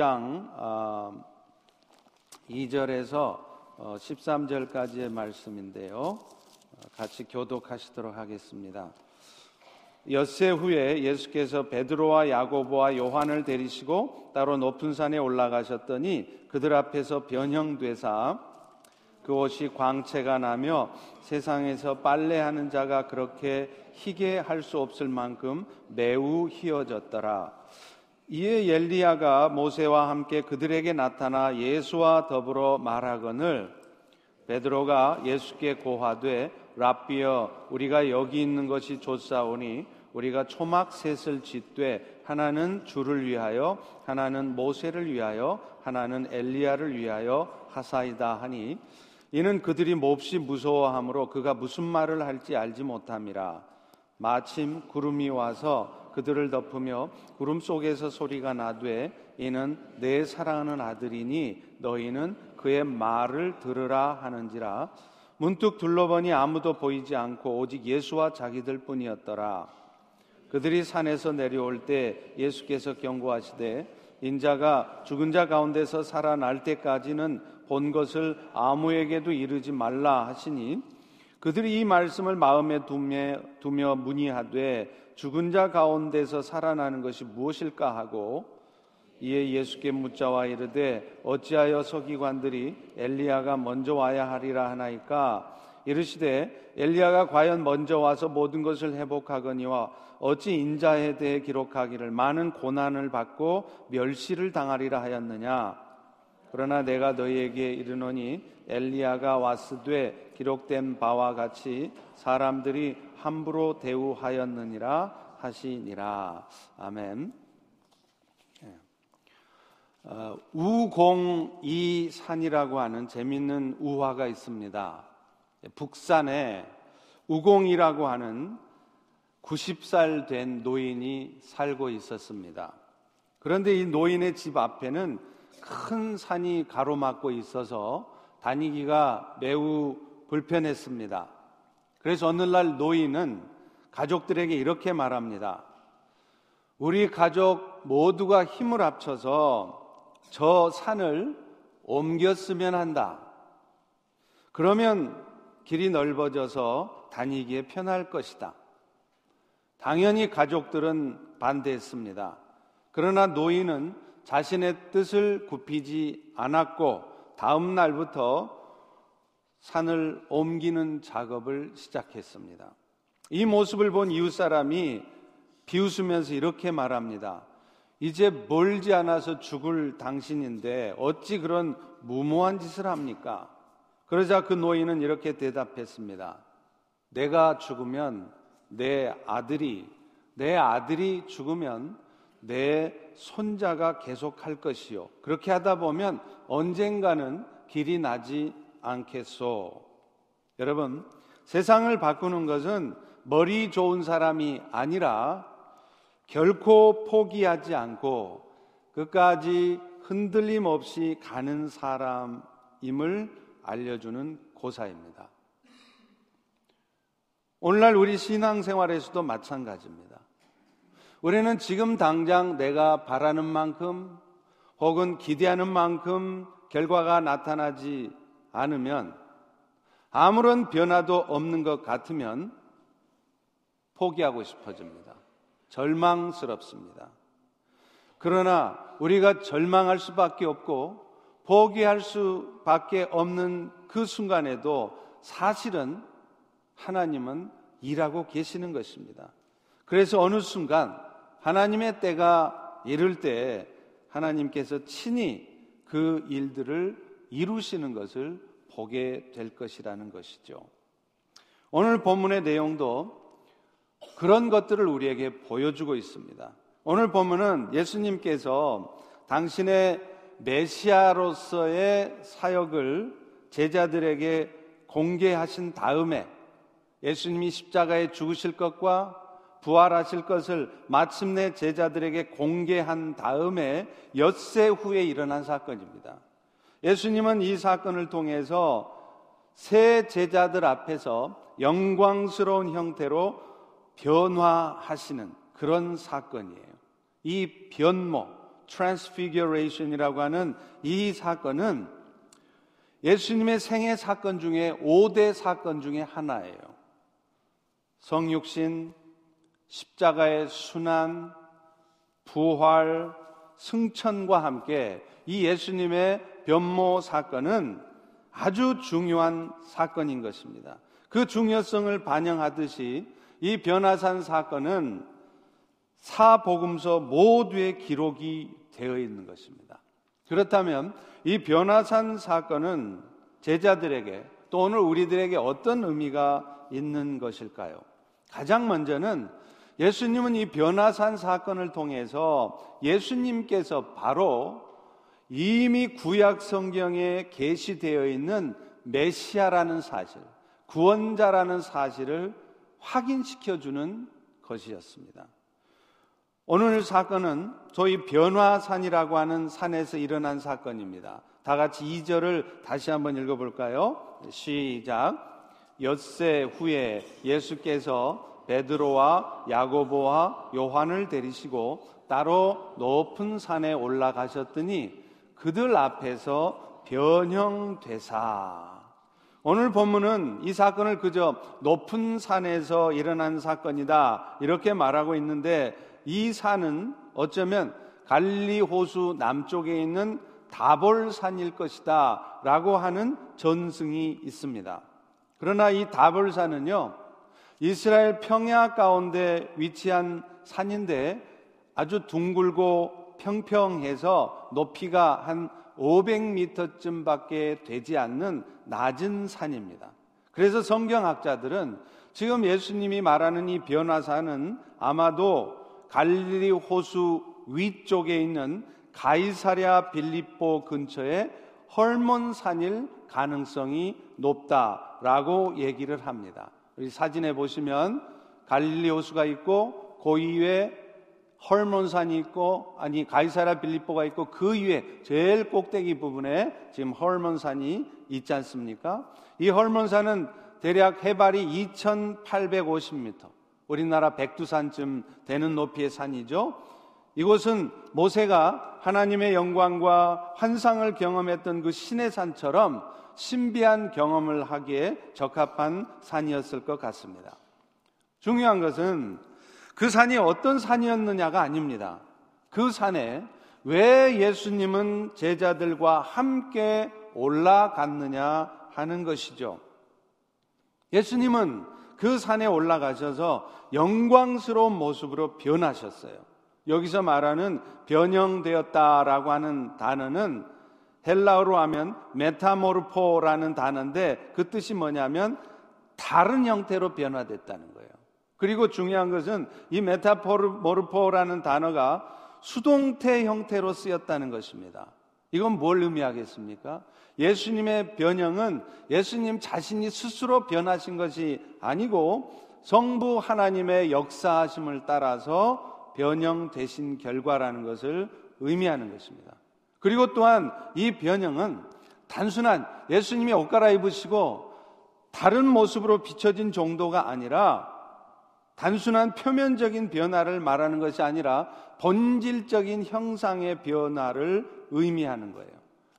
장 2절에서 13절까지의 말씀인데요. 어, 같이 교독하시도록 하겠습니다. 엿새 후에 예수께서 베드로와 야고보와 요한을 데리시고 따로 높은 산에 올라가셨더니 그들 앞에서 변형되사 그 옷이 광채가 나며 세상에서 빨래하는 자가 그렇게 희게 할 수 없을 만큼 매우 희어졌더라. 이에 엘리야가 모세와 함께 그들에게 나타나 예수와 더불어 말하거늘 베드로가 예수께 고하되 랍비여 우리가 여기 있는 것이 좋사오니 우리가 초막 셋을 짓되 하나는 주를 위하여 하나는 모세를 위하여 하나는 엘리야를 위하여 하사이다 하니 이는 그들이 몹시 무서워하므로 그가 무슨 말을 할지 알지 못함이라. 마침 구름이 와서 그들을 덮으며 구름 속에서 소리가 나되 이는 내 사랑하는 아들이니 너희는 그의 말을 들으라 하는지라. 문득 둘러보니 아무도 보이지 않고 오직 예수와 자기들 뿐이었더라. 그들이 산에서 내려올 때 예수께서 경고하시되 인자가 죽은 자 가운데서 살아날 때까지는 본 것을 아무에게도 이르지 말라 하시니 그들이 이 말씀을 마음에 두며, 두며 문의하되 죽은 자 가운데서 살아나는 것이 무엇일까 하고 이에 예수께 묻자와 이르되 어찌하여 서기관들이 엘리야가 먼저 와야 하리라 하나이까? 이르시되 엘리야가 과연 먼저 와서 모든 것을 회복하거니와 어찌 인자에 대해 기록하기를 많은 고난을 받고 멸시를 당하리라 하였느냐 그러나 내가 너희에게 이르노니 엘리야가 왔으되 기록된 바와 같이 사람들이 함부로 대우하였느니라 하시니라. 아멘. 예. 어, 우공이산이라고 하는 재밌는 우화가 있습니다. 북산에 우공이라고 하는 90살 된 노인이 살고 있었습니다. 그런데 이 노인의 집 앞에는 큰 산이 가로막고 있어서 다니기가 매우 불편했습니다. 그래서 어느 날 노인은 가족들에게 이렇게 말합니다. 우리 가족 모두가 힘을 합쳐서 저 산을 옮겼으면 한다. 그러면 길이 넓어져서 다니기에 편할 것이다. 당연히 가족들은 반대했습니다. 그러나 노인은 자신의 뜻을 굽히지 않았고 다음 날부터 산을 옮기는 작업을 시작했습니다. 이 모습을 본 이웃 사람이 비웃으면서 이렇게 말합니다. 이제 멀지 않아서 죽을 당신인데 어찌 그런 무모한 짓을 합니까? 그러자 그 노인은 이렇게 대답했습니다. 내가 죽으면 내 아들이, 내 아들이 죽으면 내 손자가 계속 할 것이요. 그렇게 하다 보면 언젠가는 길이 나지 않겠소. 여러분, 세상을 바꾸는 것은 머리 좋은 사람이 아니라 결코 포기하지 않고 끝까지 흔들림 없이 가는 사람임을 알려주는 고사입니다. 오늘날 우리 신앙생활에서도 마찬가지입니다. 우리는 지금 당장 내가 바라는 만큼 혹은 기대하는 만큼 결과가 나타나지 않으면 아무런 변화도 없는 것 같으면 포기하고 싶어집니다. 절망스럽습니다. 그러나 우리가 절망할 수밖에 없고 포기할 수밖에 없는 그 순간에도 사실은 하나님은 일하고 계시는 것입니다. 그래서 어느 순간 하나님의 때가 이를 때 하나님께서 친히 그 일들을 이루시는 것을 보게 될 것이라는 것이죠. 오늘 본문의 내용도 그런 것들을 우리에게 보여주고 있습니다. 오늘 본문은 예수님께서 당신의 메시아로서의 사역을 제자들에게 공개하신 다음에 예수님이 십자가에 죽으실 것과 부활하실 것을 마침내 제자들에게 공개한 다음에 엿새 후에 일어난 사건입니다. 예수님은 이 사건을 통해서 새 제자들 앞에서 영광스러운 형태로 변화하시는 그런 사건이에요. 이 변모, transfiguration이라고 하는 이 사건은 예수님의 생애 사건 중에 5대 사건 중에 하나예요. 성육신, 십자가의 수난, 부활, 승천과 함께 이 예수님의 변모 사건은 아주 중요한 사건인 것입니다. 그 중요성을 반영하듯이 이 변화산 사건은 사복음서 모두의 기록이 되어 있는 것입니다. 그렇다면 이 변화산 사건은 제자들에게 또 오늘 우리들에게 어떤 의미가 있는 것일까요? 가장 먼저는 예수님은 이 변화산 사건을 통해서 예수님께서 바로 이미 구약 성경에 게시되어 있는 메시아라는 사실, 구원자라는 사실을 확인시켜 주는 것이었습니다. 오늘 사건은 소위 변화산이라고 하는 산에서 일어난 사건입니다. 다 같이 2절을 다시 한번 읽어 볼까요? 시작. 엿새 후에 예수께서 베드로와 야고보와 요한을 데리시고 따로 높은 산에 올라가셨더니 그들 앞에서 변형되사 오늘 본문은 이 사건을 그저 높은 산에서 일어난 사건이다 이렇게 말하고 있는데 이 산은 어쩌면 갈리 호수 남쪽에 있는 다볼산일 것이다 라고 하는 전승이 있습니다. 그러나 이 다볼산은요, 이스라엘 평야 가운데 위치한 산인데 아주 둥글고 평평해서 높이가 한 500m쯤 밖에 되지 않는 낮은 산입니다. 그래서 성경학자들은 지금 예수님이 말하는 이 변화산은 아마도 갈릴리 호수 위쪽에 있는 가이사랴 빌립보 근처에 헐몬산일 가능성이 높다라고 얘기를 합니다. 우리 사진에 보시면 갈릴리 호수가 있고 그 위에 헐몬산이 있고 아니 가이사라 빌립보가 있고 그 위에 제일 꼭대기 부분에 지금 헐몬산이 있지 않습니까? 이 헐몬산은 대략 해발이 2,850m. 우리나라 백두산쯤 되는 높이의 산이죠. 이곳은 모세가 하나님의 영광과 환상을 경험했던 그 신의 산처럼 신비한 경험을 하기에 적합한 산이었을 것 같습니다. 중요한 것은 그 산이 어떤 산이었느냐가 아닙니다. 그 산에 왜 예수님은 제자들과 함께 올라갔느냐 하는 것이죠. 예수님은 그 산에 올라가셔서 영광스러운 모습으로 변하셨어요. 여기서 말하는 변형되었다라고 하는 단어는 헬라어로 하면 메타모르포라는 단어인데 그 뜻이 뭐냐면 다른 형태로 변화됐다는 거예요. 그리고 중요한 것은 이 메타모르포라는 단어가 수동태 형태로 쓰였다는 것입니다. 이건 뭘 의미하겠습니까? 예수님의 변형은 예수님 자신이 스스로 변하신 것이 아니고 성부 하나님의 역사하심을 따라서 변형되신 결과라는 것을 의미하는 것입니다. 그리고 또한 이 변형은 단순한 예수님이 옷 갈아입으시고 다른 모습으로 비춰진 정도가 아니라 단순한 표면적인 변화를 말하는 것이 아니라 본질적인 형상의 변화를 의미하는 거예요.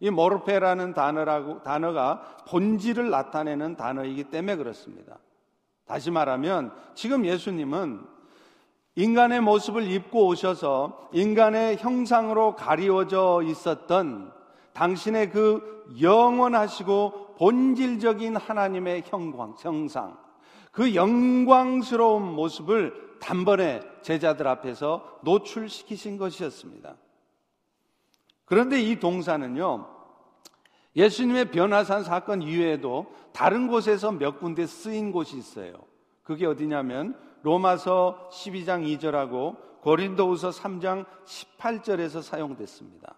이 모르페라는 단어라고, 단어가 본질을 나타내는 단어이기 때문에 그렇습니다. 다시 말하면 지금 예수님은 인간의 모습을 입고 오셔서 인간의 형상으로 가리워져 있었던 당신의 그 영원하시고 본질적인 하나님의 형광, 형상, 그 영광스러운 모습을 단번에 제자들 앞에서 노출시키신 것이었습니다. 그런데 이 동사는요, 예수님의 변화산 사건 이외에도 다른 곳에서 몇 군데 쓰인 곳이 있어요. 그게 어디냐면 로마서 12장 2절하고 고린도후서 3장 18절에서 사용됐습니다.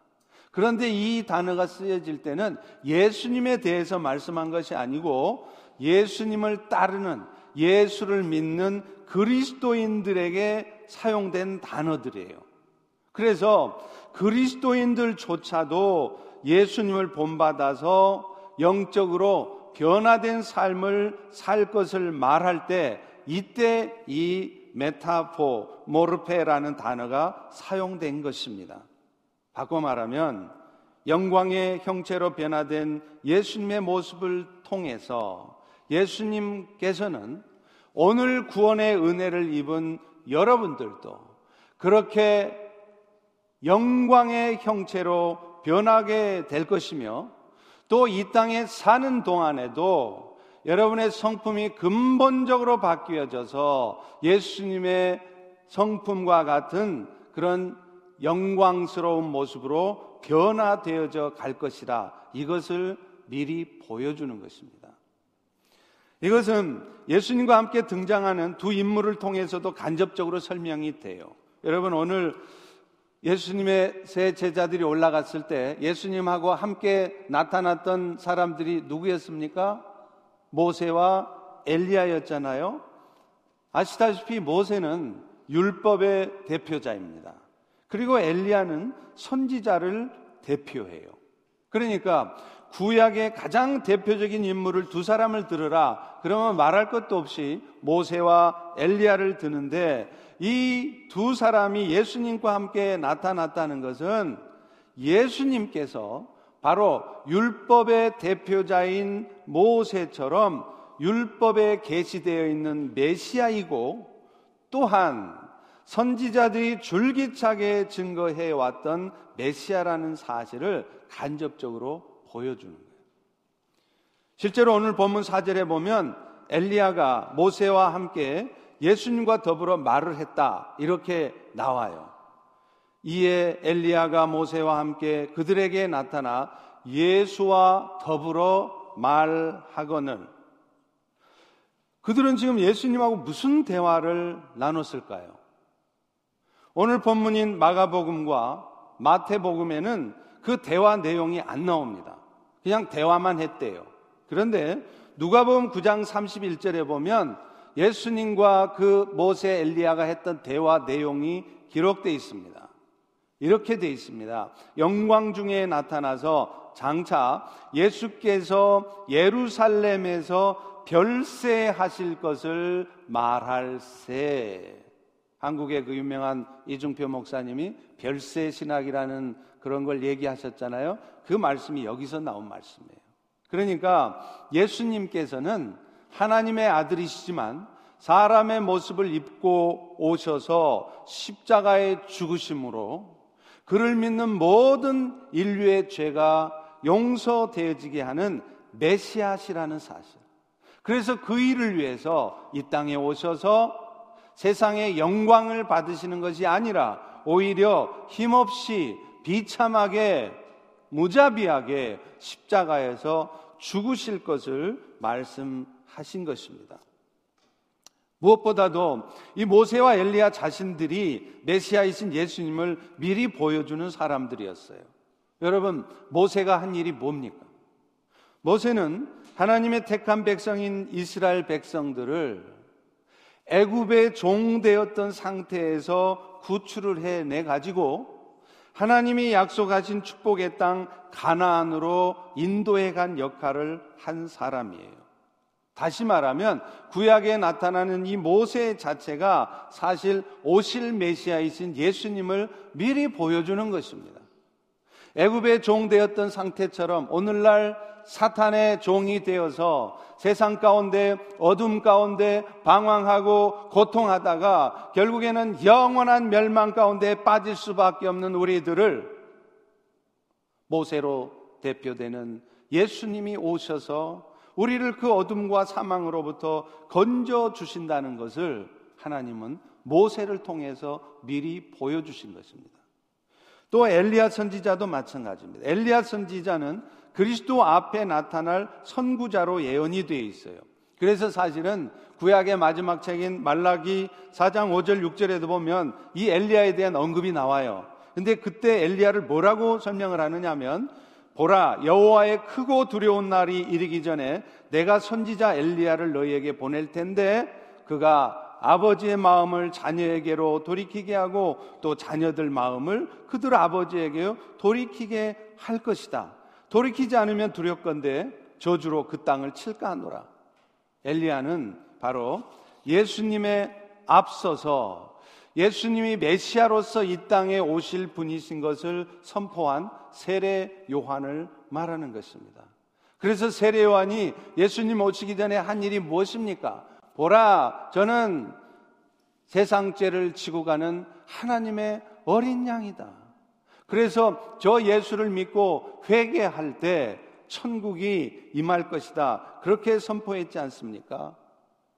그런데 이 단어가 쓰여질 때는 예수님에 대해서 말씀한 것이 아니고 예수님을 따르는 예수를 믿는 그리스도인들에게 사용된 단어들이에요. 그래서 그리스도인들조차도 예수님을 본받아서 영적으로 변화된 삶을 살 것을 말할 때 이때 이 메타포, 모르페라는 단어가 사용된 것입니다. 바꿔 말하면 영광의 형체로 변화된 예수님의 모습을 통해서 예수님께서는 오늘 구원의 은혜를 입은 여러분들도 그렇게 영광의 형체로 변하게 될 것이며 또 이 땅에 사는 동안에도 여러분의 성품이 근본적으로 바뀌어져서 예수님의 성품과 같은 그런 영광스러운 모습으로 변화되어져 갈 것이라 이것을 미리 보여주는 것입니다. 이것은 예수님과 함께 등장하는 두 인물을 통해서도 간접적으로 설명이 돼요. 여러분 오늘 예수님의 세 제자들이 올라갔을 때 예수님하고 함께 나타났던 사람들이 누구였습니까? 모세와 엘리야였잖아요. 아시다시피 모세는 율법의 대표자입니다. 그리고 엘리야는 선지자를 대표해요. 그러니까 구약의 가장 대표적인 인물을 두 사람을 들으라. 그러면 말할 것도 없이 모세와 엘리야를 드는데 이 두 사람이 예수님과 함께 나타났다는 것은 예수님께서 바로 율법의 대표자인 모세처럼 율법에 게시되어 있는 메시아이고 또한 선지자들이 줄기차게 증거해 왔던 메시아라는 사실을 간접적으로 보여주는 거예요. 실제로 오늘 본문 4절에 보면 엘리야가 모세와 함께 예수님과 더불어 말을 했다. 이렇게 나와요. 이에 엘리야가 모세와 함께 그들에게 나타나 예수와 더불어 말하거늘 그들은 지금 예수님하고 무슨 대화를 나눴을까요? 오늘 본문인 마가복음과 마태복음에는 그 대화 내용이 안 나옵니다. 그냥 대화만 했대요. 그런데 누가복음 9장 31절에 보면 예수님과 그 모세 엘리야가 했던 대화 내용이 기록되어 있습니다. 이렇게 되어 있습니다. 영광 중에 나타나서 장차 예수께서 예루살렘에서 별세하실 것을 말할세. 한국의 그 유명한 이중표 목사님이 별세 신학이라는 그런 걸 얘기하셨잖아요. 그 말씀이 여기서 나온 말씀이에요. 그러니까 예수님께서는 하나님의 아들이시지만 사람의 모습을 입고 오셔서 십자가에 죽으심으로 그를 믿는 모든 인류의 죄가 용서되어지게 하는 메시아시라는 사실. 그래서 그 일을 위해서 이 땅에 오셔서 세상의 영광을 받으시는 것이 아니라 오히려 힘없이 비참하게 무자비하게 십자가에서 죽으실 것을 말씀하신 것입니다. 무엇보다도 이 모세와 엘리야 자신들이 메시아이신 예수님을 미리 보여주는 사람들이었어요. 여러분, 모세가 한 일이 뭡니까? 모세는 하나님의 택한 백성인 이스라엘 백성들을 애굽의 종되었던 상태에서 구출을 해내 가지고 하나님이 약속하신 축복의 땅 가나안으로 인도해 간 역할을 한 사람이에요. 다시 말하면 구약에 나타나는 이 모세 자체가 사실 오실 메시아이신 예수님을 미리 보여주는 것입니다. 애굽의 종 되었던 상태처럼 오늘날 사탄의 종이 되어서 세상 가운데 어둠 가운데 방황하고 고통하다가 결국에는 영원한 멸망 가운데 빠질 수밖에 없는 우리들을 모세로 대표되는 예수님이 오셔서 우리를 그 어둠과 사망으로부터 건져 주신다는 것을 하나님은 모세를 통해서 미리 보여주신 것입니다. 또 엘리야 선지자도 마찬가지입니다. 엘리야 선지자는 그리스도 앞에 나타날 선구자로 예언이 되어 있어요. 그래서 사실은 구약의 마지막 책인 말라기 4장 5절 6절에도 보면 이 엘리야에 대한 언급이 나와요. 근데 그때 엘리야를 뭐라고 설명을 하느냐면 보라 여호와의 크고 두려운 날이 이르기 전에 내가 선지자 엘리야를 너희에게 보낼 텐데 그가 아버지의 마음을 자녀에게로 돌이키게 하고 또 자녀들 마음을 그들 아버지에게 돌이키게 할 것이다. 돌이키지 않으면 두렵건데 저주로 그 땅을 칠까 하노라. 엘리야는 바로 예수님의 앞서서 예수님이 메시아로서 이 땅에 오실 분이신 것을 선포한 세례 요한을 말하는 것입니다. 그래서 세례 요한이 예수님 오시기 전에 한 일이 무엇입니까? 보라, 저는 세상 죄를 지고 가는 하나님의 어린 양이다. 그래서 저 예수를 믿고 회개할 때 천국이 임할 것이다. 그렇게 선포했지 않습니까?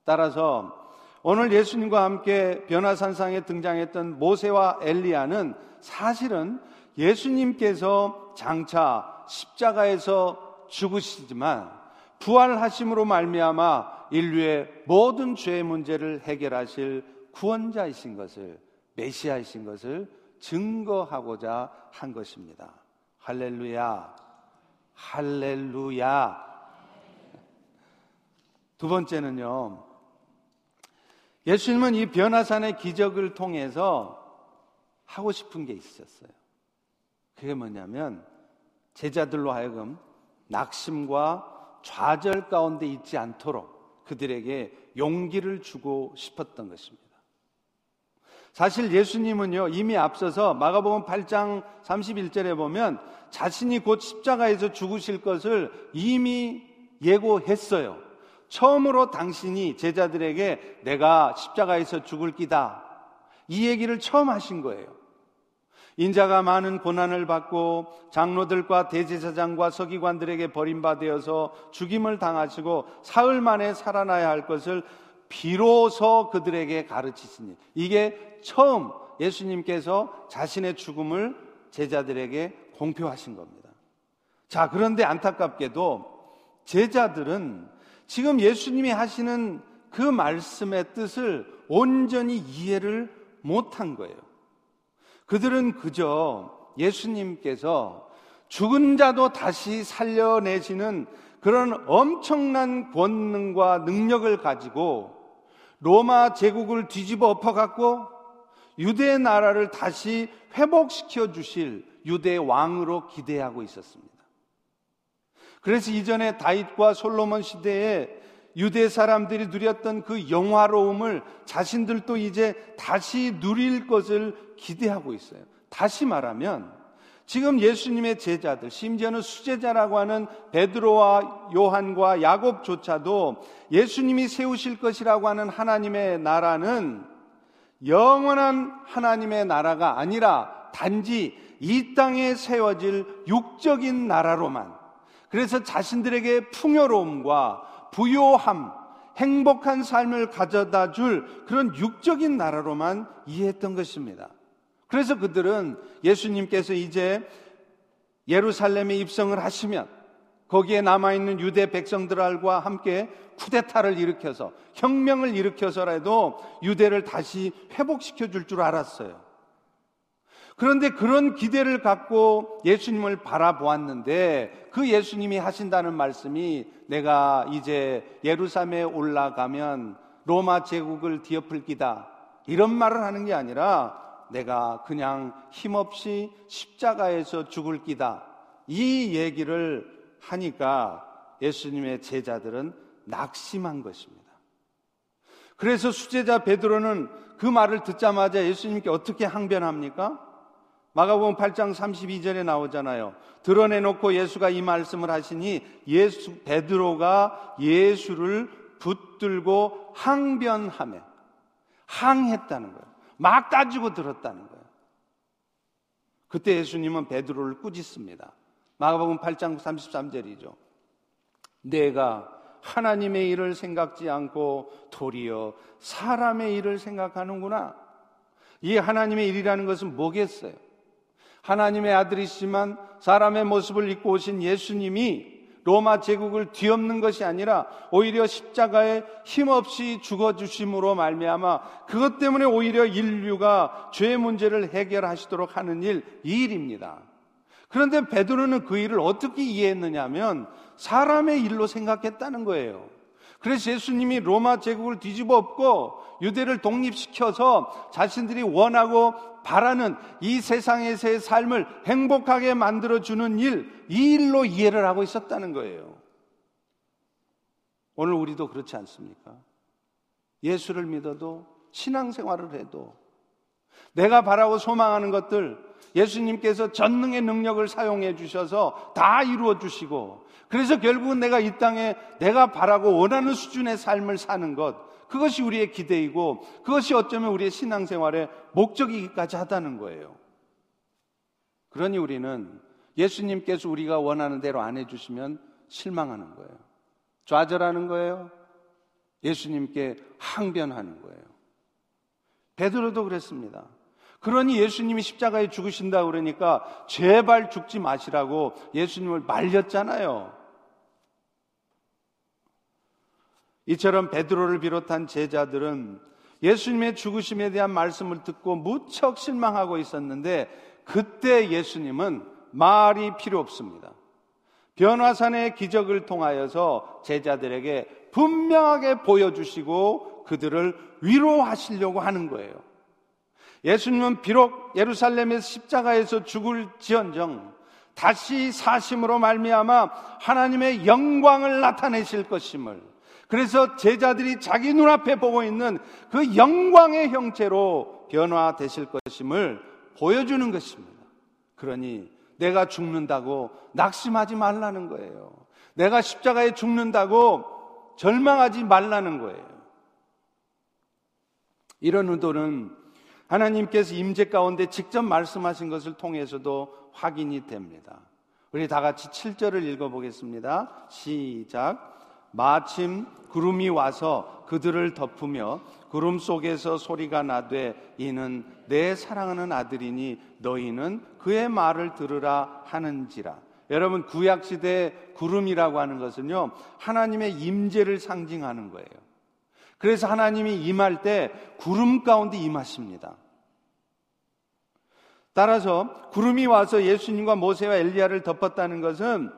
따라서 오늘 예수님과 함께 변화산상에 등장했던 모세와 엘리야는 사실은 예수님께서 장차 십자가에서 죽으시지만 부활하심으로 말미암아 인류의 모든 죄의 문제를 해결하실 구원자이신 것을 메시아이신 것을 증거하고자 한 것입니다. 할렐루야. 할렐루야. 두 번째는요. 예수님은 이 변화산의 기적을 통해서 하고 싶은 게 있었어요. 그게 뭐냐면 제자들로 하여금 낙심과 좌절 가운데 있지 않도록 그들에게 용기를 주고 싶었던 것입니다. 사실 예수님은요, 이미 앞서서 마가복음 8장 31절에 보면 자신이 곧 십자가에서 죽으실 것을 이미 예고했어요. 처음으로 당신이 제자들에게 내가 십자가에서 죽을 기다. 이 얘기를 처음 하신 거예요. 인자가 많은 고난을 받고 장로들과 대제사장과 서기관들에게 버림받아서 죽임을 당하시고 사흘 만에 살아나야 할 것을 비로소 그들에게 가르치시니 이게 처음 예수님께서 자신의 죽음을 제자들에게 공표하신 겁니다. 자, 그런데 안타깝게도 제자들은 지금 예수님이 하시는 그 말씀의 뜻을 온전히 이해를 못한 거예요. 그들은 그저 예수님께서 죽은 자도 다시 살려내시는 그런 엄청난 권능과 능력을 가지고 로마 제국을 뒤집어 엎어갖고 유대 나라를 다시 회복시켜 주실 유대 왕으로 기대하고 있었습니다. 그래서 이전에 다윗과 솔로몬 시대에 유대 사람들이 누렸던 그 영화로움을 자신들도 이제 다시 누릴 것을 기대하고 있어요. 다시 말하면 지금 예수님의 제자들, 심지어는 수제자라고 하는 베드로와 요한과 야곱조차도 예수님이 세우실 것이라고 하는 하나님의 나라는 영원한 하나님의 나라가 아니라 단지 이 땅에 세워질 육적인 나라로만 그래서 자신들에게 풍요로움과 부요함, 행복한 삶을 가져다 줄 그런 육적인 나라로만 이해했던 것입니다. 그래서 그들은 예수님께서 이제 예루살렘에 입성을 하시면 거기에 남아있는 유대 백성들과 함께 쿠데타를 일으켜서 혁명을 일으켜서라도 유대를 다시 회복시켜 줄줄 알았어요. 그런데 그런 기대를 갖고 예수님을 바라보았는데 그 예수님이 하신다는 말씀이 내가 이제 예루살렘에 올라가면 로마 제국을 뒤엎을 기다. 이런 말을 하는 게 아니라 내가 그냥 힘없이 십자가에서 죽을 기다. 이 얘기를 하니까 예수님의 제자들은 낙심한 것입니다. 그래서 수제자 베드로는 그 말을 듣자마자 예수님께 어떻게 항변합니까? 마가복음 8장 32절에 나오잖아요. 드러내놓고 예수가 이 말씀을 하시니 예수 베드로가 예수를 붙들고 항변하며 항했다는 거예요. 막 따지고 들었다는 거예요. 그때 예수님은 베드로를 꾸짖습니다. 마가복음 8장 33절이죠. 내가 하나님의 일을 생각지 않고 도리어 사람의 일을 생각하는구나. 이 하나님의 일이라는 것은 뭐겠어요? 하나님의 아들이시지만 사람의 모습을 입고 오신 예수님이 로마 제국을 뒤엎는 것이 아니라 오히려 십자가에 힘없이 죽어 주심으로 말미암아 그것 때문에 오히려 인류가 죄의 문제를 해결하시도록 하는 일 이 일입니다. 그런데 베드로는 그 일을 어떻게 이해했느냐면 사람의 일로 생각했다는 거예요. 그래서 예수님이 로마 제국을 뒤집어 엎고 유대를 독립시켜서 자신들이 원하고 바라는 이 세상에서의 삶을 행복하게 만들어주는 일, 이 일로 이해를 하고 있었다는 거예요. 오늘 우리도 그렇지 않습니까? 예수를 믿어도 신앙생활을 해도 내가 바라고 소망하는 것들 예수님께서 전능의 능력을 사용해 주셔서 다 이루어 주시고 그래서 결국은 내가 이 땅에 내가 바라고 원하는 수준의 삶을 사는 것 그것이 우리의 기대이고 그것이 어쩌면 우리의 신앙생활의 목적이기까지 하다는 거예요. 그러니 우리는 예수님께서 우리가 원하는 대로 안 해주시면 실망하는 거예요. 좌절하는 거예요. 예수님께 항변하는 거예요. 베드로도 그랬습니다. 그러니 예수님이 십자가에 죽으신다 그러니까 제발 죽지 마시라고 예수님을 말렸잖아요. 이처럼 베드로를 비롯한 제자들은 예수님의 죽으심에 대한 말씀을 듣고 무척 실망하고 있었는데 그때 예수님은 말이 필요 없습니다. 변화산의 기적을 통하여서 제자들에게 분명하게 보여주시고 그들을 위로하시려고 하는 거예요. 예수님은 비록 예루살렘에서 십자가에서 죽을 지언정 다시 사심으로 말미암아 하나님의 영광을 나타내실 것임을 그래서 제자들이 자기 눈앞에 보고 있는 그 영광의 형체로 변화되실 것임을 보여주는 것입니다. 그러니 내가 죽는다고 낙심하지 말라는 거예요. 내가 십자가에 죽는다고 절망하지 말라는 거예요. 이런 의도는 하나님께서 임재 가운데 직접 말씀하신 것을 통해서도 확인이 됩니다. 우리 다 같이 7절을 읽어보겠습니다. 시작. 마침 구름이 와서 그들을 덮으며 구름 속에서 소리가 나되 이는 내 사랑하는 아들이니 너희는 그의 말을 들으라 하는지라. 여러분 구약 시대 구름이라고 하는 것은요 하나님의 임재를 상징하는 거예요. 그래서 하나님이 임할 때 구름 가운데 임하십니다. 따라서 구름이 와서 예수님과 모세와 엘리야를 덮었다는 것은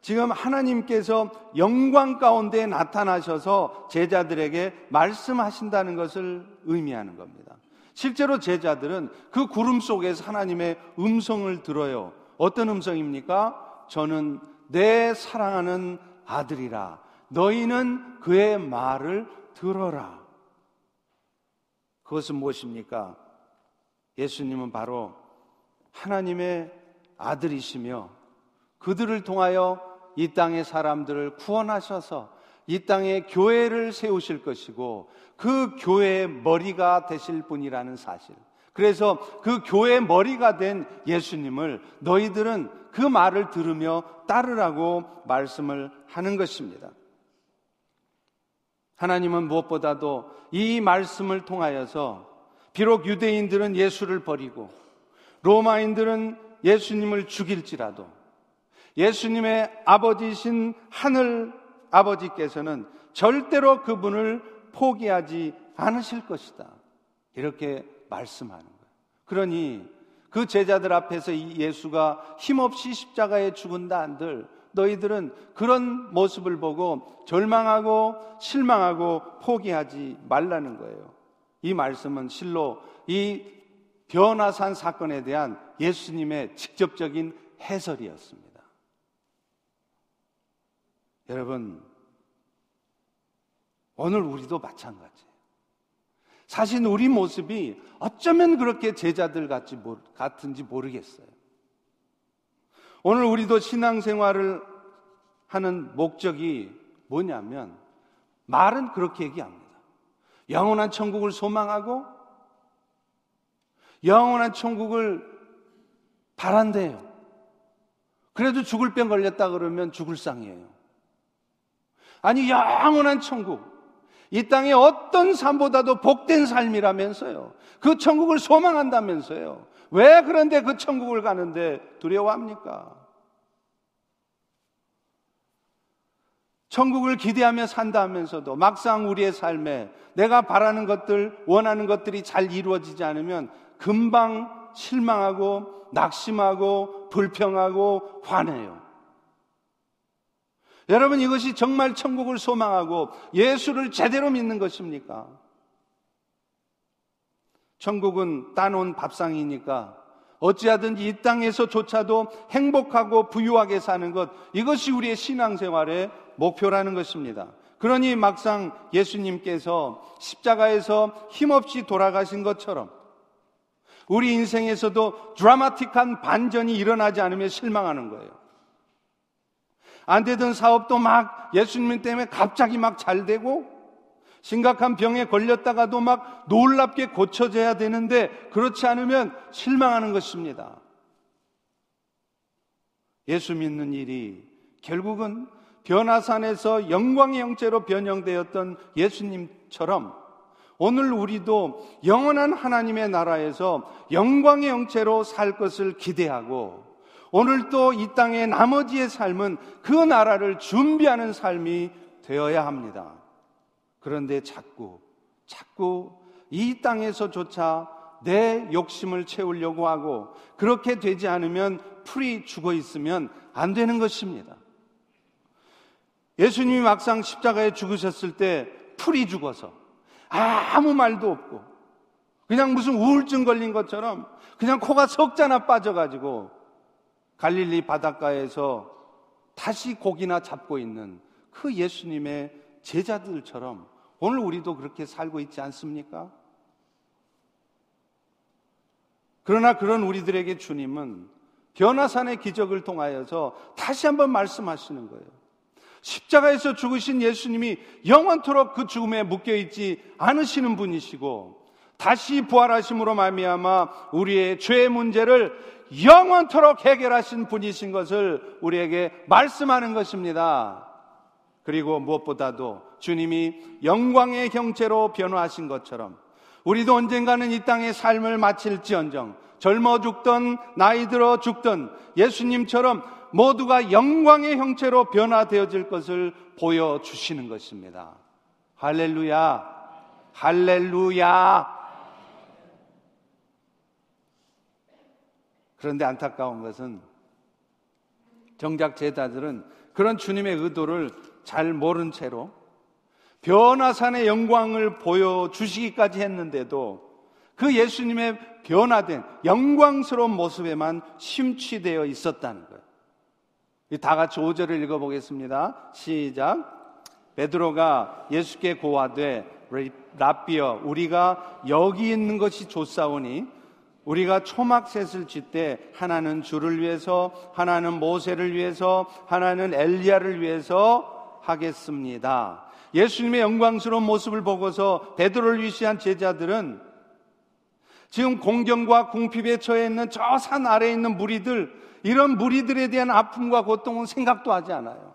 지금 하나님께서 영광 가운데 나타나셔서 제자들에게 말씀하신다는 것을 의미하는 겁니다. 실제로 제자들은 그 구름 속에서 하나님의 음성을 들어요. 어떤 음성입니까? 저는 내 사랑하는 아들이라. 너희는 그의 말을 들어라. 그것은 무엇입니까? 예수님은 바로 하나님의 아들이시며 그들을 통하여 이 땅의 사람들을 구원하셔서 이 땅에 교회를 세우실 것이고 그 교회의 머리가 되실 분이라는 사실. 그래서 그 교회의 머리가 된 예수님을 너희들은 그 말을 들으며 따르라고 말씀을 하는 것입니다. 하나님은 무엇보다도 이 말씀을 통하여서 비록 유대인들은 예수를 버리고 로마인들은 예수님을 죽일지라도 예수님의 아버지신 하늘 아버지께서는 절대로 그분을 포기하지 않으실 것이다. 이렇게 말씀하는 거예요. 그러니 그 제자들 앞에서 이 예수가 힘없이 십자가에 죽은다 한들 너희들은 그런 모습을 보고 절망하고 실망하고 포기하지 말라는 거예요. 이 말씀은 실로 이 변화산 사건에 대한 예수님의 직접적인 해설이었습니다. 여러분, 오늘 우리도 마찬가지예요. 사실 우리 모습이 어쩌면 그렇게 제자들 같지, 같은지 모르겠어요. 오늘 우리도 신앙생활을 하는 목적이 뭐냐면, 말은 그렇게 얘기합니다. 영원한 천국을 소망하고, 영원한 천국을 바란대요. 그래도 죽을 병 걸렸다 그러면 죽을 상이에요. 아니 영원한 천국. 이 땅의 어떤 삶보다도 복된 삶이라면서요. 그 천국을 소망한다면서요. 왜 그런데 그 천국을 가는데 두려워합니까? 천국을 기대하며 산다 하면서도 막상 우리의 삶에 내가 바라는 것들, 원하는 것들이 잘 이루어지지 않으면 금방 실망하고 낙심하고 불평하고 화내요. 여러분 이것이 정말 천국을 소망하고 예수를 제대로 믿는 것입니까? 천국은 따놓은 밥상이니까 어찌하든지 이 땅에서조차도 행복하고 부유하게 사는 것 이것이 우리의 신앙생활의 목표라는 것입니다. 그러니 막상 예수님께서 십자가에서 힘없이 돌아가신 것처럼 우리 인생에서도 드라마틱한 반전이 일어나지 않으면 실망하는 거예요. 안 되던 사업도 막 예수님 때문에 갑자기 막 잘 되고 심각한 병에 걸렸다가도 막 놀랍게 고쳐져야 되는데 그렇지 않으면 실망하는 것입니다. 예수 믿는 일이 결국은 변화산에서 영광의 형체로 변형되었던 예수님처럼 오늘 우리도 영원한 하나님의 나라에서 영광의 형체로 살 것을 기대하고 오늘 또이 땅의 나머지의 삶은 그 나라를 준비하는 삶이 되어야 합니다. 그런데 자꾸, 자꾸 이 땅에서조차 내 욕심을 채우려고 하고 그렇게 되지 않으면 풀이 죽어 있으면 안 되는 것입니다. 예수님이 막상 십자가에 죽으셨을 때 풀이 죽어서 아무 말도 없고 그냥 무슨 우울증 걸린 것처럼 그냥 코가 석자나 빠져가지고 갈릴리 바닷가에서 다시 고기나 잡고 있는 그 예수님의 제자들처럼 오늘 우리도 그렇게 살고 있지 않습니까? 그러나 그런 우리들에게 주님은 변화산의 기적을 통하여서 다시 한번 말씀하시는 거예요. 십자가에서 죽으신 예수님이 영원토록 그 죽음에 묶여 있지 않으시는 분이시고 다시 부활하심으로 말미암아 우리의 죄의 문제를 영원토록 해결하신 분이신 것을 우리에게 말씀하는 것입니다. 그리고 무엇보다도 주님이 영광의 형체로 변화하신 것처럼 우리도 언젠가는 이 땅의 삶을 마칠지언정 젊어 죽던 나이 들어 죽던 예수님처럼 모두가 영광의 형체로 변화되어질 것을 보여주시는 것입니다. 할렐루야! 할렐루야! 그런데 안타까운 것은 정작 제자들은 그런 주님의 의도를 잘 모른 채로 변화산의 영광을 보여주시기까지 했는데도 그 예수님의 변화된 영광스러운 모습에만 심취되어 있었다는 거예요. 다 같이 5절을 읽어보겠습니다. 시작. 베드로가 예수께 고하되 라비어 우리가 여기 있는 것이 좋사오니 우리가 초막셋을 짓 때 하나는 주를 위해서 하나는 모세를 위해서 하나는 엘리야를 위해서 하겠습니다. 예수님의 영광스러운 모습을 보고서 베드로를 위시한 제자들은 지금 공경과 궁핍에 처해 있는 저 산 아래에 있는 무리들 이런 무리들에 대한 아픔과 고통은 생각도 하지 않아요.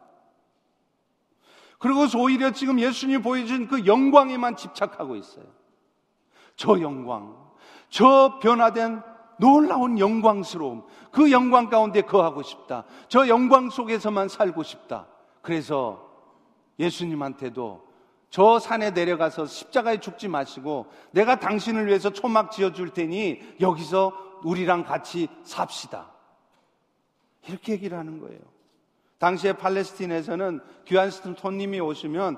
그리고 오히려 지금 예수님이 보여준 그 영광에만 집착하고 있어요. 저 영광, 저 변화된 놀라운 영광스러움, 그 영광 가운데 거하고 싶다. 저 영광 속에서만 살고 싶다. 그래서 예수님한테도 저 산에 내려가서 십자가에 죽지 마시고 내가 당신을 위해서 초막 지어줄 테니 여기서 우리랑 같이 삽시다. 이렇게 얘기를 하는 거예요. 당시에 팔레스틴에서는 귀한 손님이 오시면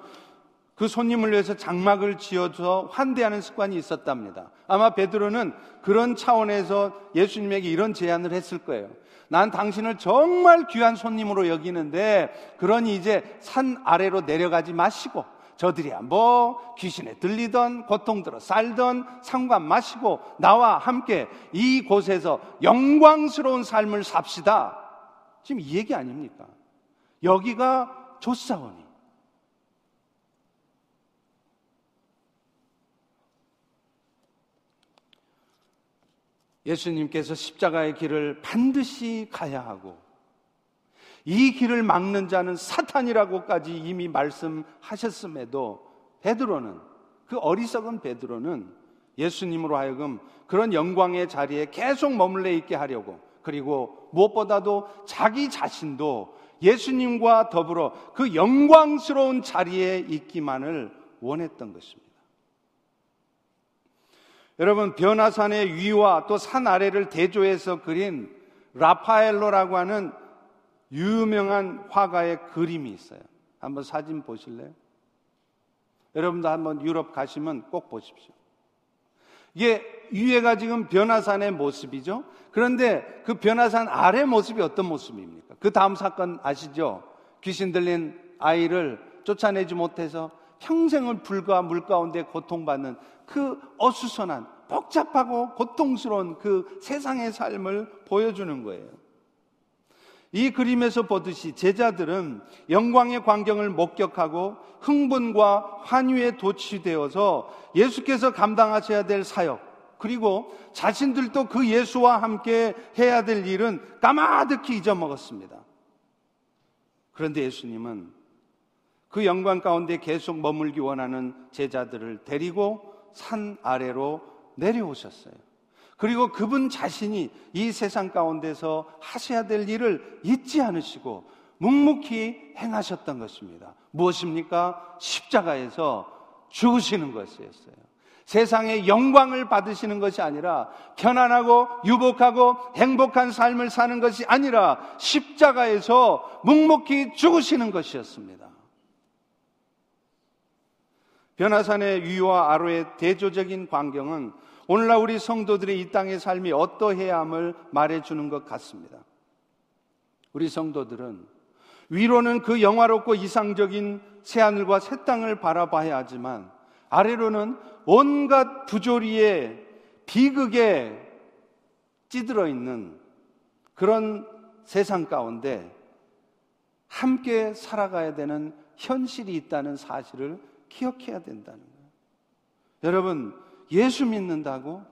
그 손님을 위해서 장막을 지어서 환대하는 습관이 있었답니다. 아마 베드로는 그런 차원에서 예수님에게 이런 제안을 했을 거예요. 난 당신을 정말 귀한 손님으로 여기는데 그러니 이제 산 아래로 내려가지 마시고 저들이야 뭐 귀신에 들리던 고통 들어 살던 상관 마시고 나와 함께 이곳에서 영광스러운 삶을 삽시다. 지금 이 얘기 아닙니까? 여기가 조사원이 예수님께서 십자가의 길을 반드시 가야 하고 이 길을 막는 자는 사탄이라고까지 이미 말씀하셨음에도 베드로는 그 어리석은 베드로는 예수님으로 하여금 그런 영광의 자리에 계속 머물러 있게 하려고 그리고 무엇보다도 자기 자신도 예수님과 더불어 그 영광스러운 자리에 있기만을 원했던 것입니다. 여러분 변화산의 위와 또 산 아래를 대조해서 그린 라파엘로라고 하는 유명한 화가의 그림이 있어요. 한번 사진 보실래요? 여러분도 한번 유럽 가시면 꼭 보십시오. 이게 위에가 지금 변화산의 모습이죠. 그런데 그 변화산 아래 모습이 어떤 모습입니까? 그 다음 사건 아시죠? 귀신 들린 아이를 쫓아내지 못해서 평생을 불과 물 가운데 고통받는 그 어수선한 복잡하고 고통스러운 그 세상의 삶을 보여주는 거예요. 이 그림에서 보듯이 제자들은 영광의 광경을 목격하고 흥분과 환유에 도취되어서 예수께서 감당하셔야 될 사역, 그리고 자신들도 그 예수와 함께 해야 될 일은 까마득히 잊어먹었습니다. 그런데 예수님은 그 영광 가운데 계속 머물기 원하는 제자들을 데리고 산 아래로 내려오셨어요. 그리고 그분 자신이 이 세상 가운데서 하셔야 될 일을 잊지 않으시고 묵묵히 행하셨던 것입니다. 무엇입니까? 십자가에서 죽으시는 것이었어요. 세상의 영광을 받으시는 것이 아니라 편안하고 유복하고 행복한 삶을 사는 것이 아니라 십자가에서 묵묵히 죽으시는 것이었습니다. 변화산의 위와 아로의 대조적인 광경은 오늘날 우리 성도들의 이 땅의 삶이 어떠해야 함을 말해주는 것 같습니다. 우리 성도들은 위로는 그 영화롭고 이상적인 새하늘과 새 땅을 바라봐야 하지만 아래로는 온갖 부조리에 비극에 찌들어 있는 그런 세상 가운데 함께 살아가야 되는 현실이 있다는 사실을 기억해야 된다는 거예요. 여러분, 예수 믿는다고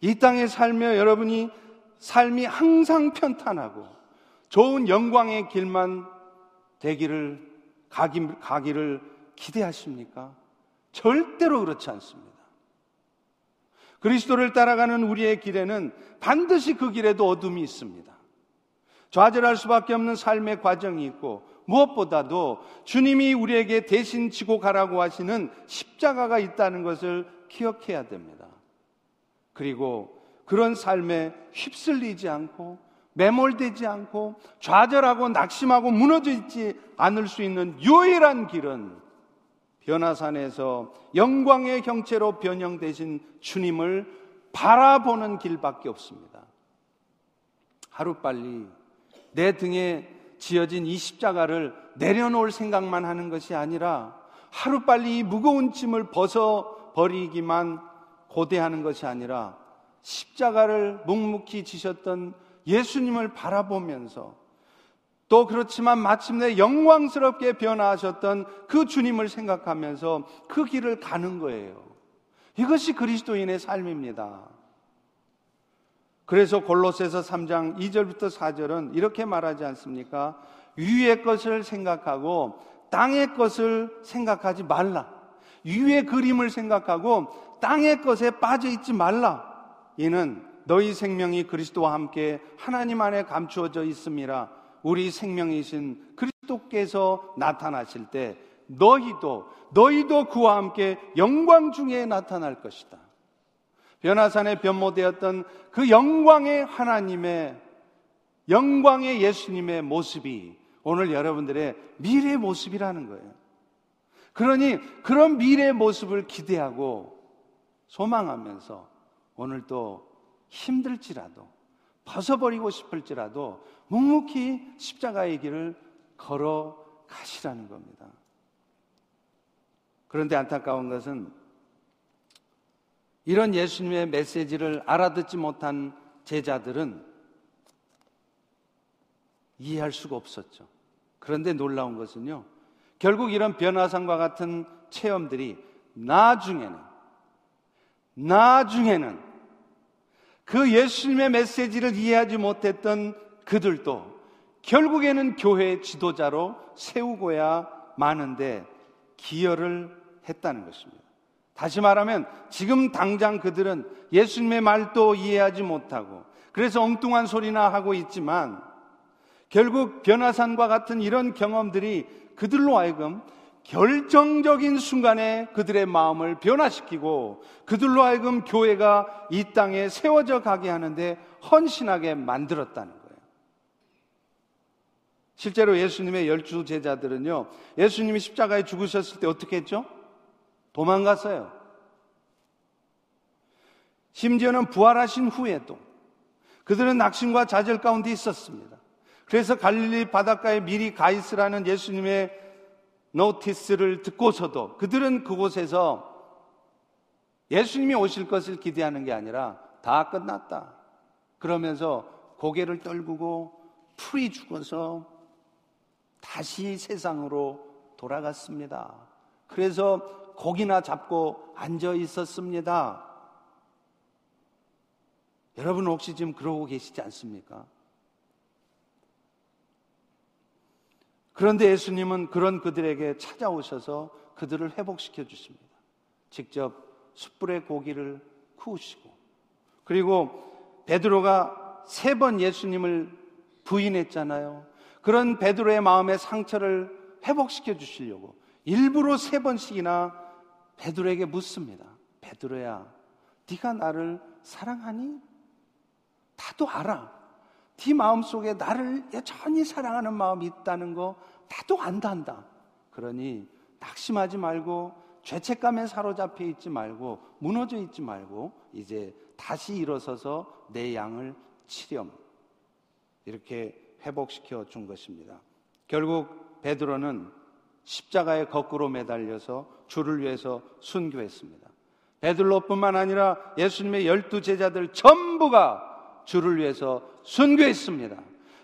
이 땅에 살며 여러분이 삶이 항상 편탄하고 좋은 영광의 길만 되기를 가기, 가기를 기대하십니까? 절대로 그렇지 않습니다. 그리스도를 따라가는 우리의 길에는 반드시 그 길에도 어둠이 있습니다. 좌절할 수밖에 없는 삶의 과정이 있고 무엇보다도 주님이 우리에게 대신 지고 가라고 하시는 십자가가 있다는 것을 기억해야 됩니다. 그리고 그런 삶에 휩쓸리지 않고 매몰되지 않고 좌절하고 낙심하고 무너져 있지 않을 수 있는 유일한 길은 변화산에서 영광의 형체로 변형되신 주님을 바라보는 길밖에 없습니다. 하루빨리 내 등에 지어진 이 십자가를 내려놓을 생각만 하는 것이 아니라 하루빨리 이 무거운 짐을 벗어 버리기만 고대하는 것이 아니라 십자가를 묵묵히 지셨던 예수님을 바라보면서 또 그렇지만 마침내 영광스럽게 변화하셨던 그 주님을 생각하면서 그 길을 가는 거예요. 이것이 그리스도인의 삶입니다. 그래서 골로새서 3장 2절부터 4절은 이렇게 말하지 않습니까? 위의 것을 생각하고 땅의 것을 생각하지 말라. 위의 그림을 생각하고 땅의 것에 빠져 있지 말라. 이는 너희 생명이 그리스도와 함께 하나님 안에 감추어져 있음이라. 우리 생명이신 그리스도께서 나타나실 때 너희도 너희도 그와 함께 영광 중에 나타날 것이다. 변화산에 변모되었던 그 영광의 하나님의 영광의 예수님의 모습이 오늘 여러분들의 미래 모습이라는 거예요. 그러니 그런 미래 모습을 기대하고 소망하면서 오늘 또 힘들지라도 벗어버리고 싶을지라도 묵묵히 십자가의 길을 걸어 가시라는 겁니다. 그런데 안타까운 것은 이런 예수님의 메시지를 알아듣지 못한 제자들은 이해할 수가 없었죠. 그런데 놀라운 것은요. 결국 이런 변화상과 같은 체험들이 나중에는 나중에는 그 예수님의 메시지를 이해하지 못했던 그들도 결국에는 교회의 지도자로 세우고야 마는데 기여를 했다는 것입니다. 다시 말하면 지금 당장 그들은 예수님의 말도 이해하지 못하고 그래서 엉뚱한 소리나 하고 있지만 결국 변화산과 같은 이런 경험들이 그들로 하여금 결정적인 순간에 그들의 마음을 변화시키고 그들로 하여금 교회가 이 땅에 세워져 가게 하는데 헌신하게 만들었다는 거예요. 실제로 예수님의 열두 제자들은요, 예수님이 십자가에 죽으셨을 때 어떻게 했죠? 도망갔어요. 심지어는 부활하신 후에도 그들은 낙심과 좌절 가운데 있었습니다. 그래서 갈릴리 바닷가에 미리 가 있으라는 예수님의 노티스를 듣고서도 그들은 그곳에서 예수님이 오실 것을 기대하는 게 아니라 다 끝났다. 그러면서 고개를 떨구고 풀이 죽어서 다시 세상으로 돌아갔습니다. 그래서 고기나 잡고 앉아 있었습니다. 여러분 혹시 지금 그러고 계시지 않습니까? 그런데 예수님은 그런 그들에게 찾아오셔서 그들을 회복시켜 주십니다. 직접 숯불에 고기를 구우시고 그리고 베드로가 세 번 예수님을 부인했잖아요. 그런 베드로의 마음의 상처를 회복시켜 주시려고 일부러 세 번씩이나 베드로에게 묻습니다. 베드로야, 네가 나를 사랑하니? 나도 알아. 네 마음속에 나를 여전히 사랑하는 마음이 있다는 거 나도 안단다. 그러니 낙심하지 말고 죄책감에 사로잡혀 있지 말고 무너져 있지 말고 이제 다시 일어서서 내 양을 치렴. 이렇게 회복시켜 준 것입니다. 결국 베드로는 십자가에 거꾸로 매달려서 주를 위해서 순교했습니다. 베드로뿐만 아니라 예수님의 열두 제자들 전부가 주를 위해서 순교했습니다.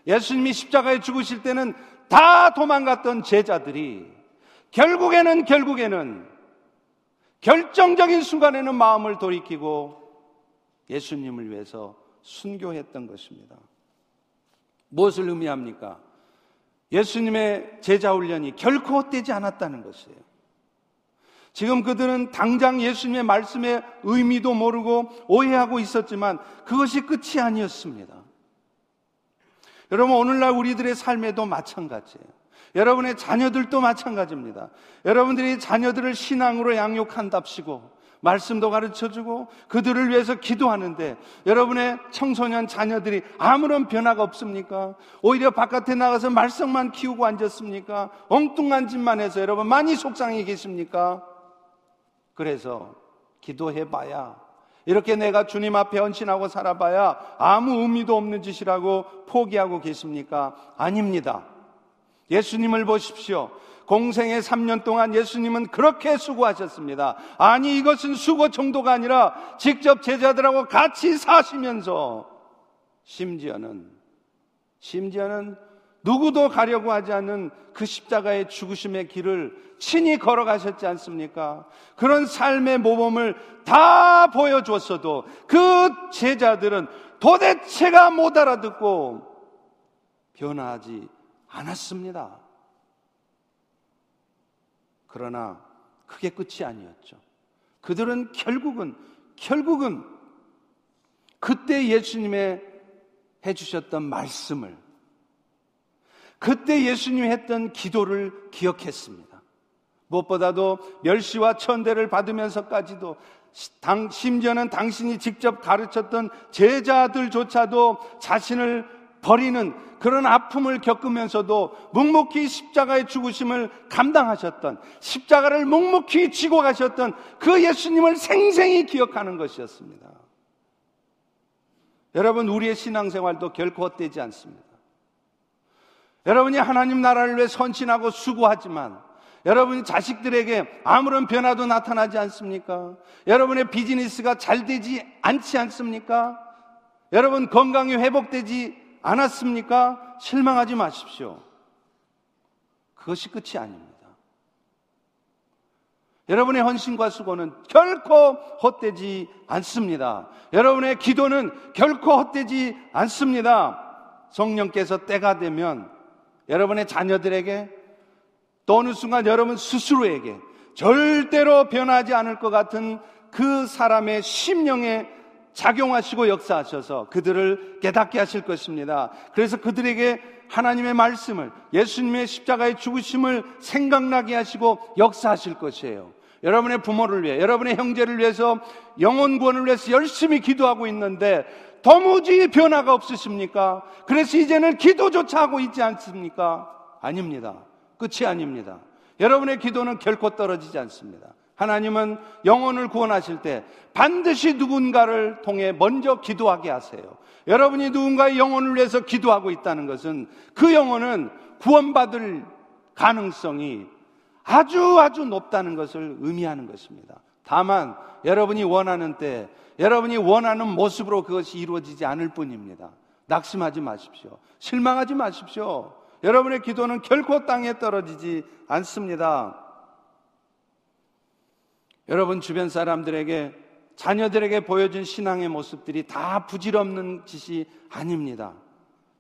예수님이 십자가에 죽으실 때는 다 도망갔던 제자들이 결국에는 결국에는 결정적인 순간에는 마음을 돌이키고 예수님을 위해서 순교했던 것입니다. 무엇을 의미합니까? 예수님의 제자 훈련이 결코 헛되지 않았다는 것이에요. 지금 그들은 당장 예수님의 말씀의 의미도 모르고 오해하고 있었지만 그것이 끝이 아니었습니다. 여러분, 오늘날 우리들의 삶에도 마찬가지예요. 여러분의 자녀들도 마찬가지입니다. 여러분들이 자녀들을 신앙으로 양육한답시고 말씀도 가르쳐 주고 그들을 위해서 기도하는데 여러분의 청소년 자녀들이 아무런 변화가 없습니까? 오히려 바깥에 나가서 말썽만 키우고 앉았습니까? 엉뚱한 짓만 해서 여러분 많이 속상해 계십니까? 그래서 기도해 봐야 이렇게 내가 주님 앞에 헌신하고 살아봐야 아무 의미도 없는 짓이라고 포기하고 계십니까? 아닙니다. 예수님을 보십시오. 공생의 3년 동안 예수님은 그렇게 수고하셨습니다. 아니, 이것은 수고 정도가 아니라 직접 제자들하고 같이 사시면서 심지어는, 심지어는 누구도 가려고 하지 않는 그 십자가의 죽으심의 길을 친히 걸어가셨지 않습니까? 그런 삶의 모범을 다 보여줬어도 그 제자들은 도대체가 못 알아듣고 변화하지 않았습니다. 그러나 그게 끝이 아니었죠. 그들은 결국은, 결국은 그때 예수님의 해주셨던 말씀을, 그때 예수님이 했던 기도를 기억했습니다. 무엇보다도 멸시와 천대를 받으면서까지도 당, 심지어는 당신이 직접 가르쳤던 제자들조차도 자신을 버리는 그런 아픔을 겪으면서도 묵묵히 십자가의 죽으심을 감당하셨던 십자가를 묵묵히 지고 가셨던 그 예수님을 생생히 기억하는 것이었습니다. 여러분, 우리의 신앙생활도 결코 헛되지 않습니다. 여러분이 하나님 나라를 위해 선신하고 수고하지만 여러분이 자식들에게 아무런 변화도 나타나지 않습니까? 여러분의 비즈니스가 잘 되지 않지 않습니까? 여러분 건강이 회복되지 않았습니까? 실망하지 마십시오. 그것이 끝이 아닙니다. 여러분의 헌신과 수고는 결코 헛되지 않습니다. 여러분의 기도는 결코 헛되지 않습니다. 성령께서 때가 되면 여러분의 자녀들에게 또 어느 순간 여러분 스스로에게 절대로 변하지 않을 것 같은 그 사람의 심령에 작용하시고 역사하셔서 그들을 깨닫게 하실 것입니다. 그래서 그들에게 하나님의 말씀을 예수님의 십자가의 죽으심을 생각나게 하시고 역사하실 것이에요. 여러분의 부모를 위해, 여러분의 형제를 위해서 영혼 구원을 위해서 열심히 기도하고 있는데 도무지 변화가 없으십니까? 그래서 이제는 기도조차 하고 있지 않습니까? 아닙니다. 끝이 아닙니다. 여러분의 기도는 결코 떨어지지 않습니다. 하나님은 영혼을 구원하실 때 반드시 누군가를 통해 먼저 기도하게 하세요. 여러분이 누군가의 영혼을 위해서 기도하고 있다는 것은 그 영혼은 구원받을 가능성이 아주 아주 높다는 것을 의미하는 것입니다. 다만 여러분이 원하는 때, 여러분이 원하는 모습으로 그것이 이루어지지 않을 뿐입니다. 낙심하지 마십시오. 실망하지 마십시오. 여러분의 기도는 결코 땅에 떨어지지 않습니다. 여러분 주변 사람들에게 자녀들에게 보여준 신앙의 모습들이 다 부질없는 짓이 아닙니다.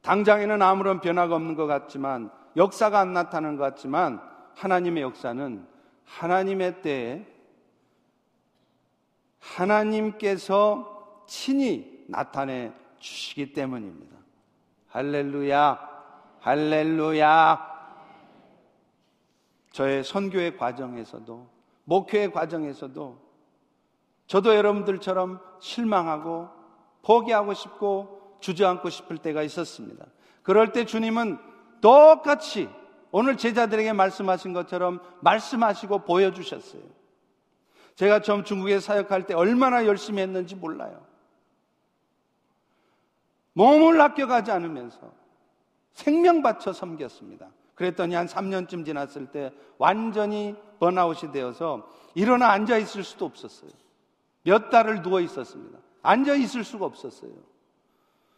당장에는 아무런 변화가 없는 것 같지만 역사가 안 나타나는 것 같지만 하나님의 역사는 하나님의 때에 하나님께서 친히 나타내 주시기 때문입니다. 할렐루야, 할렐루야. 저의 선교의 과정에서도, 목회의 과정에서도, 저도 여러분들처럼 실망하고, 포기하고 싶고, 주저앉고 싶을 때가 있었습니다. 그럴 때 주님은 똑같이 오늘 제자들에게 말씀하신 것처럼 말씀하시고 보여주셨어요. 제가 처음 중국에 사역할 때 얼마나 열심히 했는지 몰라요. 몸을 아껴가지 않으면서 생명 바쳐 섬겼습니다. 그랬더니 한 3년쯤 지났을 때 완전히 번아웃이 되어서 일어나 앉아 있을 수도 없었어요. 몇 달을 누워 있었습니다. 앉아 있을 수가 없었어요.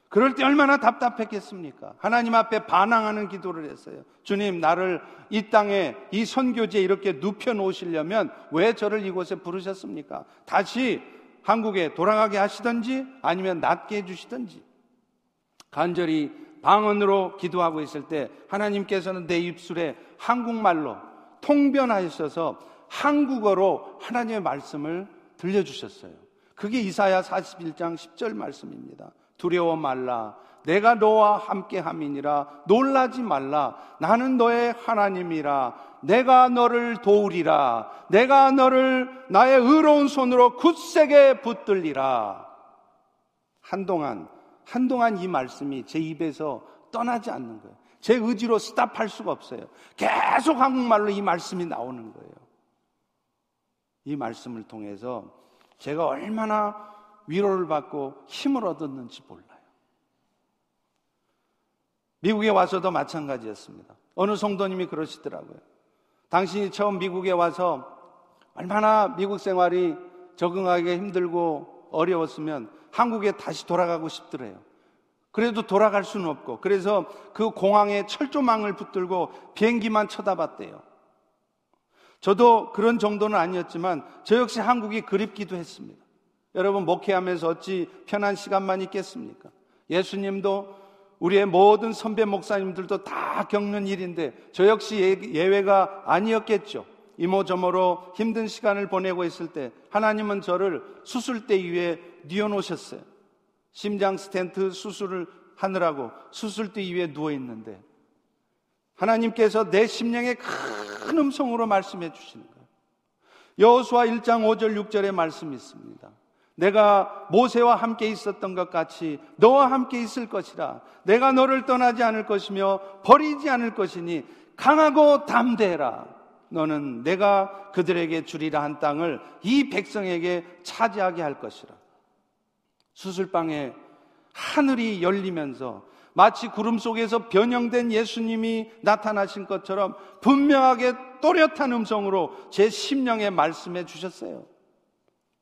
그럴 때 얼마나 답답했겠습니까? 하나님 앞에 반항하는 기도를 했어요. 주님, 나를 이 땅에 이 선교지에 이렇게 눕혀 놓으시려면 왜 저를 이곳에 부르셨습니까? 다시 한국에 돌아가게 하시든지 아니면 낫게 해주시든지 간절히 방언으로 기도하고 있을 때 하나님께서는 내 입술에 한국말로 통변하셔서 한국어로 하나님의 말씀을 들려주셨어요. 그게 이사야 41장 10절 말씀입니다. 두려워 말라. 내가 너와 함께 함이니라. 놀라지 말라. 나는 너의 하나님이라. 내가 너를 도우리라. 내가 너를 나의 의로운 손으로 굳세게 붙들리라. 한동안, 한동안 이 말씀이 제 입에서 떠나지 않는 거예요. 제 의지로 스탑할 수가 없어요. 계속 한국말로 이 말씀이 나오는 거예요. 이 말씀을 통해서 제가 얼마나 위로를 받고 힘을 얻었는지 몰라요. 미국에 와서도 마찬가지였습니다. 어느 성도님이 그러시더라고요. 당신이 처음 미국에 와서 얼마나 미국 생활이 적응하기 힘들고 어려웠으면 한국에 다시 돌아가고 싶더래요. 그래도 돌아갈 수는 없고, 그래서 그 공항에 철조망을 붙들고 비행기만 쳐다봤대요. 저도 그런 정도는 아니었지만, 저 역시 한국이 그립기도 했습니다. 여러분 목회하면서 어찌 편한 시간만 있겠습니까? 예수님도 우리의 모든 선배 목사님들도 다 겪는 일인데 저 역시 예, 예외가 아니었겠죠. 이모저모로 힘든 시간을 보내고 있을 때 하나님은 저를 수술대 위에 뉘어놓으셨어요. 심장 스텐트 수술을 하느라고 수술대 위에 누워 있는데 하나님께서 내 심령에 큰 음성으로 말씀해 주시는 거예요. 여호수아 1장 5절 6절의 말씀이 있습니다. 내가 모세와 함께 있었던 것 같이 너와 함께 있을 것이라. 내가 너를 떠나지 않을 것이며 버리지 않을 것이니 강하고 담대해라. 너는 내가 그들에게 주리라 한 땅을 이 백성에게 차지하게 할 것이라. 수술방에 하늘이 열리면서 마치 구름 속에서 변형된 예수님이 나타나신 것처럼 분명하게 또렷한 음성으로 제 심령에 말씀해 주셨어요.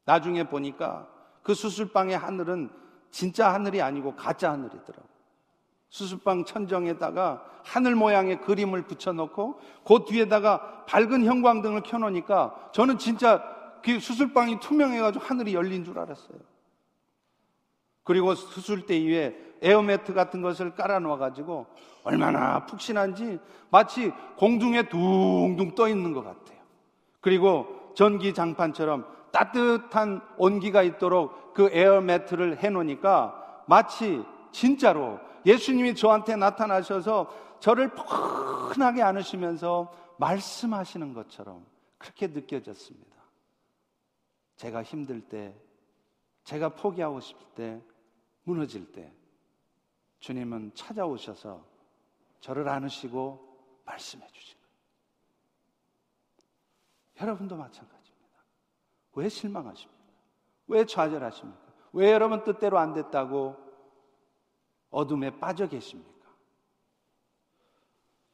나중에 보니까 그 수술방의 하늘은 진짜 하늘이 아니고 가짜 하늘이더라고. 수술방 천정에다가 하늘 모양의 그림을 붙여놓고 그 뒤에다가 밝은 형광등을 켜놓으니까 저는 진짜 그 수술방이 투명해가지고 하늘이 열린 줄 알았어요. 그리고 수술대 위에 에어매트 같은 것을 깔아놓아가지고 얼마나 푹신한지 마치 공중에 둥둥 떠 있는 것 같아요. 그리고 전기 장판처럼 따뜻한 온기가 있도록 그 에어매트를 해놓으니까 마치 진짜로 예수님이 저한테 나타나셔서 저를 푹하게 안으시면서 말씀하시는 것처럼 그렇게 느껴졌습니다. 제가 힘들 때, 제가 포기하고 싶을 때, 무너질 때, 주님은 찾아오셔서 저를 안으시고 말씀해 주신 거예요. 여러분도 마찬가지. 왜 실망하십니까? 왜 좌절하십니까? 왜 여러분 뜻대로 안 됐다고 어둠에 빠져 계십니까?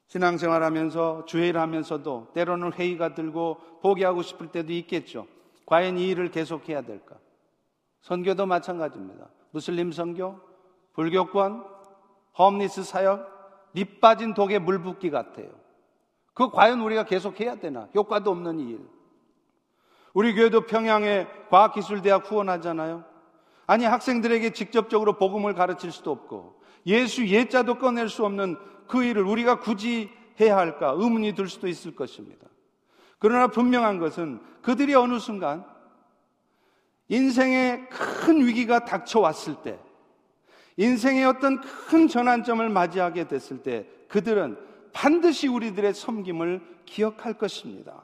신앙생활 하면서 주회를 하면서도 때로는 회의가 들고 포기하고 싶을 때도 있겠죠. 과연 이 일을 계속해야 될까? 선교도 마찬가지입니다. 무슬림 선교, 불교권, 홈리스 사역, 밑 빠진 독에 물 붓기 같아요. 그 과연 우리가 계속해야 되나? 효과도 없는 일. 우리 교회도 평양에 과학기술대학 후원하잖아요. 아니 학생들에게 직접적으로 복음을 가르칠 수도 없고 예수 예자도 꺼낼 수 없는 그 일을 우리가 굳이 해야 할까 의문이 들 수도 있을 것입니다. 그러나 분명한 것은 그들이 어느 순간 인생의 큰 위기가 닥쳐왔을 때, 인생의 어떤 큰 전환점을 맞이하게 됐을 때, 그들은 반드시 우리들의 섬김을 기억할 것입니다.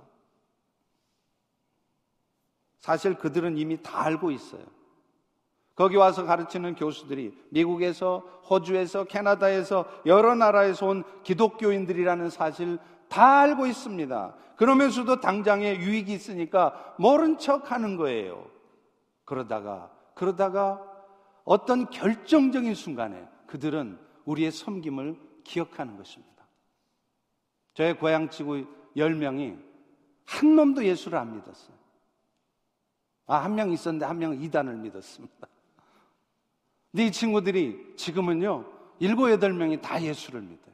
사실 그들은 이미 다 알고 있어요. 거기 와서 가르치는 교수들이 미국에서, 호주에서, 캐나다에서, 여러 나라에서 온 기독교인들이라는 사실 다 알고 있습니다. 그러면서도 당장에 유익이 있으니까 모른 척 하는 거예요. 그러다가, 그러다가 어떤 결정적인 순간에 그들은 우리의 섬김을 기억하는 것입니다. 저의 고향 친구 10명이 한 놈도 예수를 안 믿었어요. 아, 한 명 있었는데 한 명은 이단을 믿었습니다. 근데 이 친구들이 지금은요, 일곱, 여덟 명이 다 예수를 믿어요.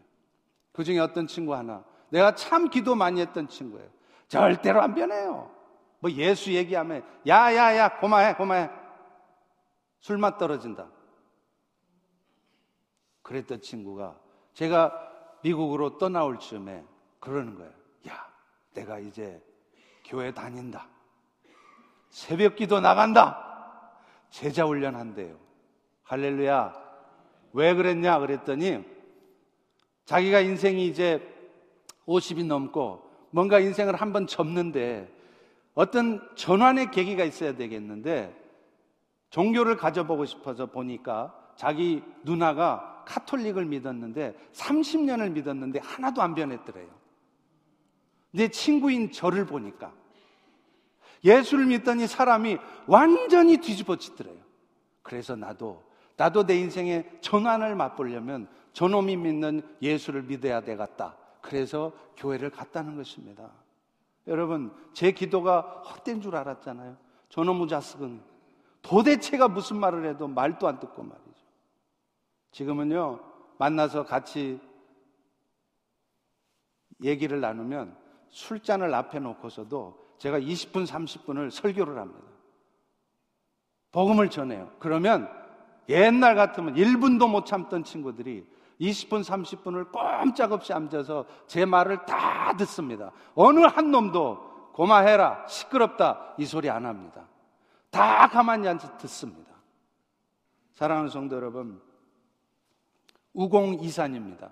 그 중에 어떤 친구 하나, 내가 참 기도 많이 했던 친구예요. 절대로 안 변해요. 뭐 예수 얘기하면, 야, 야, 야, 고마해, 고마해. 술맛 떨어진다. 그랬던 친구가 제가 미국으로 떠나올 즈음에 그러는 거예요. 야, 내가 이제 교회 다닌다. 새벽 기도 나간다. 제자 훈련한대요. 할렐루야. 왜 그랬냐 그랬더니 자기가 인생이 이제 50이 넘고 뭔가 인생을 한번 접는데 어떤 전환의 계기가 있어야 되겠는데 종교를 가져보고 싶어서 보니까 자기 누나가 카톨릭을 믿었는데 30년을 믿었는데 하나도 안 변했더래요. 내 친구인 저를 보니까 예수를 믿더니 사람이 완전히 뒤집어지더래요. 그래서 나도, 나도 내 인생의 전환을 맛보려면 저놈이 믿는 예수를 믿어야 되겠다. 그래서 교회를 갔다는 것입니다. 여러분, 제 기도가 헛된 줄 알았잖아요. 저놈의 자식은 도대체가 무슨 말을 해도 말도 안 듣고 말이죠. 지금은요, 만나서 같이 얘기를 나누면 술잔을 앞에 놓고서도 제가 20분, 30분을 설교를 합니다. 복음을 전해요. 그러면 옛날 같으면 1분도 못 참던 친구들이 20분, 30분을 꼼짝없이 앉아서 제 말을 다 듣습니다. 어느 한 놈도 고마해라, 시끄럽다, 이 소리 안 합니다. 다 가만히 앉아 듣습니다. 사랑하는 성도 여러분, 우공 이산입니다.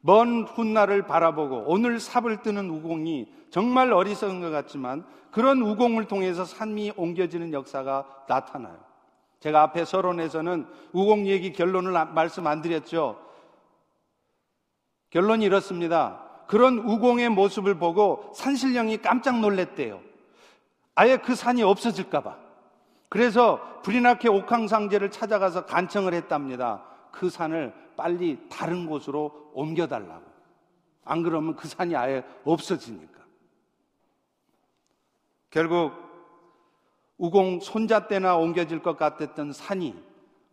먼 훗날을 바라보고 오늘 삽을 뜨는 우공이 정말 어리석은 것 같지만 그런 우공을 통해서 산이 옮겨지는 역사가 나타나요. 제가 앞에 서론에서는 우공 얘기 결론을 말씀 안 드렸죠. 결론이 이렇습니다. 그런 우공의 모습을 보고 산신령이 깜짝 놀랬대요. 아예 그 산이 없어질까봐. 그래서 브리나케 옥황상제를 찾아가서 간청을 했답니다. 그 산을 빨리 다른 곳으로 옮겨달라고. 안 그러면 그 산이 아예 없어지니까. 결국 우공 손자 때나 옮겨질 것 같았던 산이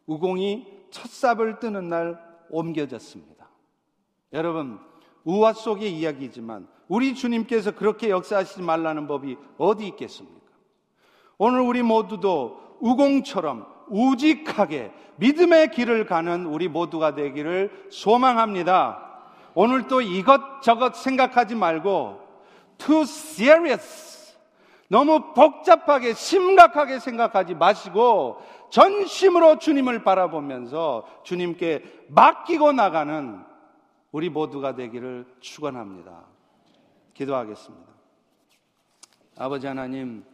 우공이 첫 삽을 뜨는 날 옮겨졌습니다. 여러분, 우화 속의 이야기지만 우리 주님께서 그렇게 역사하시지 말라는 법이 어디 있겠습니까? 오늘 우리 모두도 우공처럼 우직하게 믿음의 길을 가는 우리 모두가 되기를 소망합니다. 오늘 또 이것저것 생각하지 말고 too serious 너무 복잡하게 심각하게 생각하지 마시고 전심으로 주님을 바라보면서 주님께 맡기고 나가는 우리 모두가 되기를 축원합니다. 기도하겠습니다. 아버지 하나님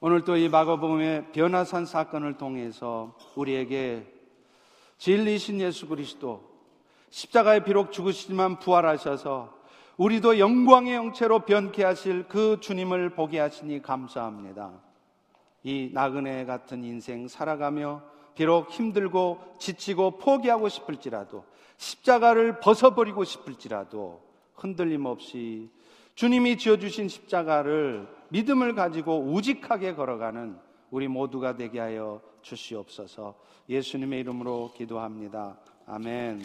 오늘 또 이 마가복음의 변화산 사건을 통해서 우리에게 진리신 예수 그리스도 십자가에 비록 죽으시지만 부활하셔서 우리도 영광의 형체로 변케 하실 그 주님을 보게 하시니 감사합니다. 이 나그네 같은 인생 살아가며 비록 힘들고 지치고 포기하고 싶을지라도 십자가를 벗어버리고 싶을지라도 흔들림 없이 주님이 지어주신 십자가를 믿음을 가지고 우직하게 걸어가는 우리 모두가 되게 하여 주시옵소서 예수님의 이름으로 기도합니다. 아멘.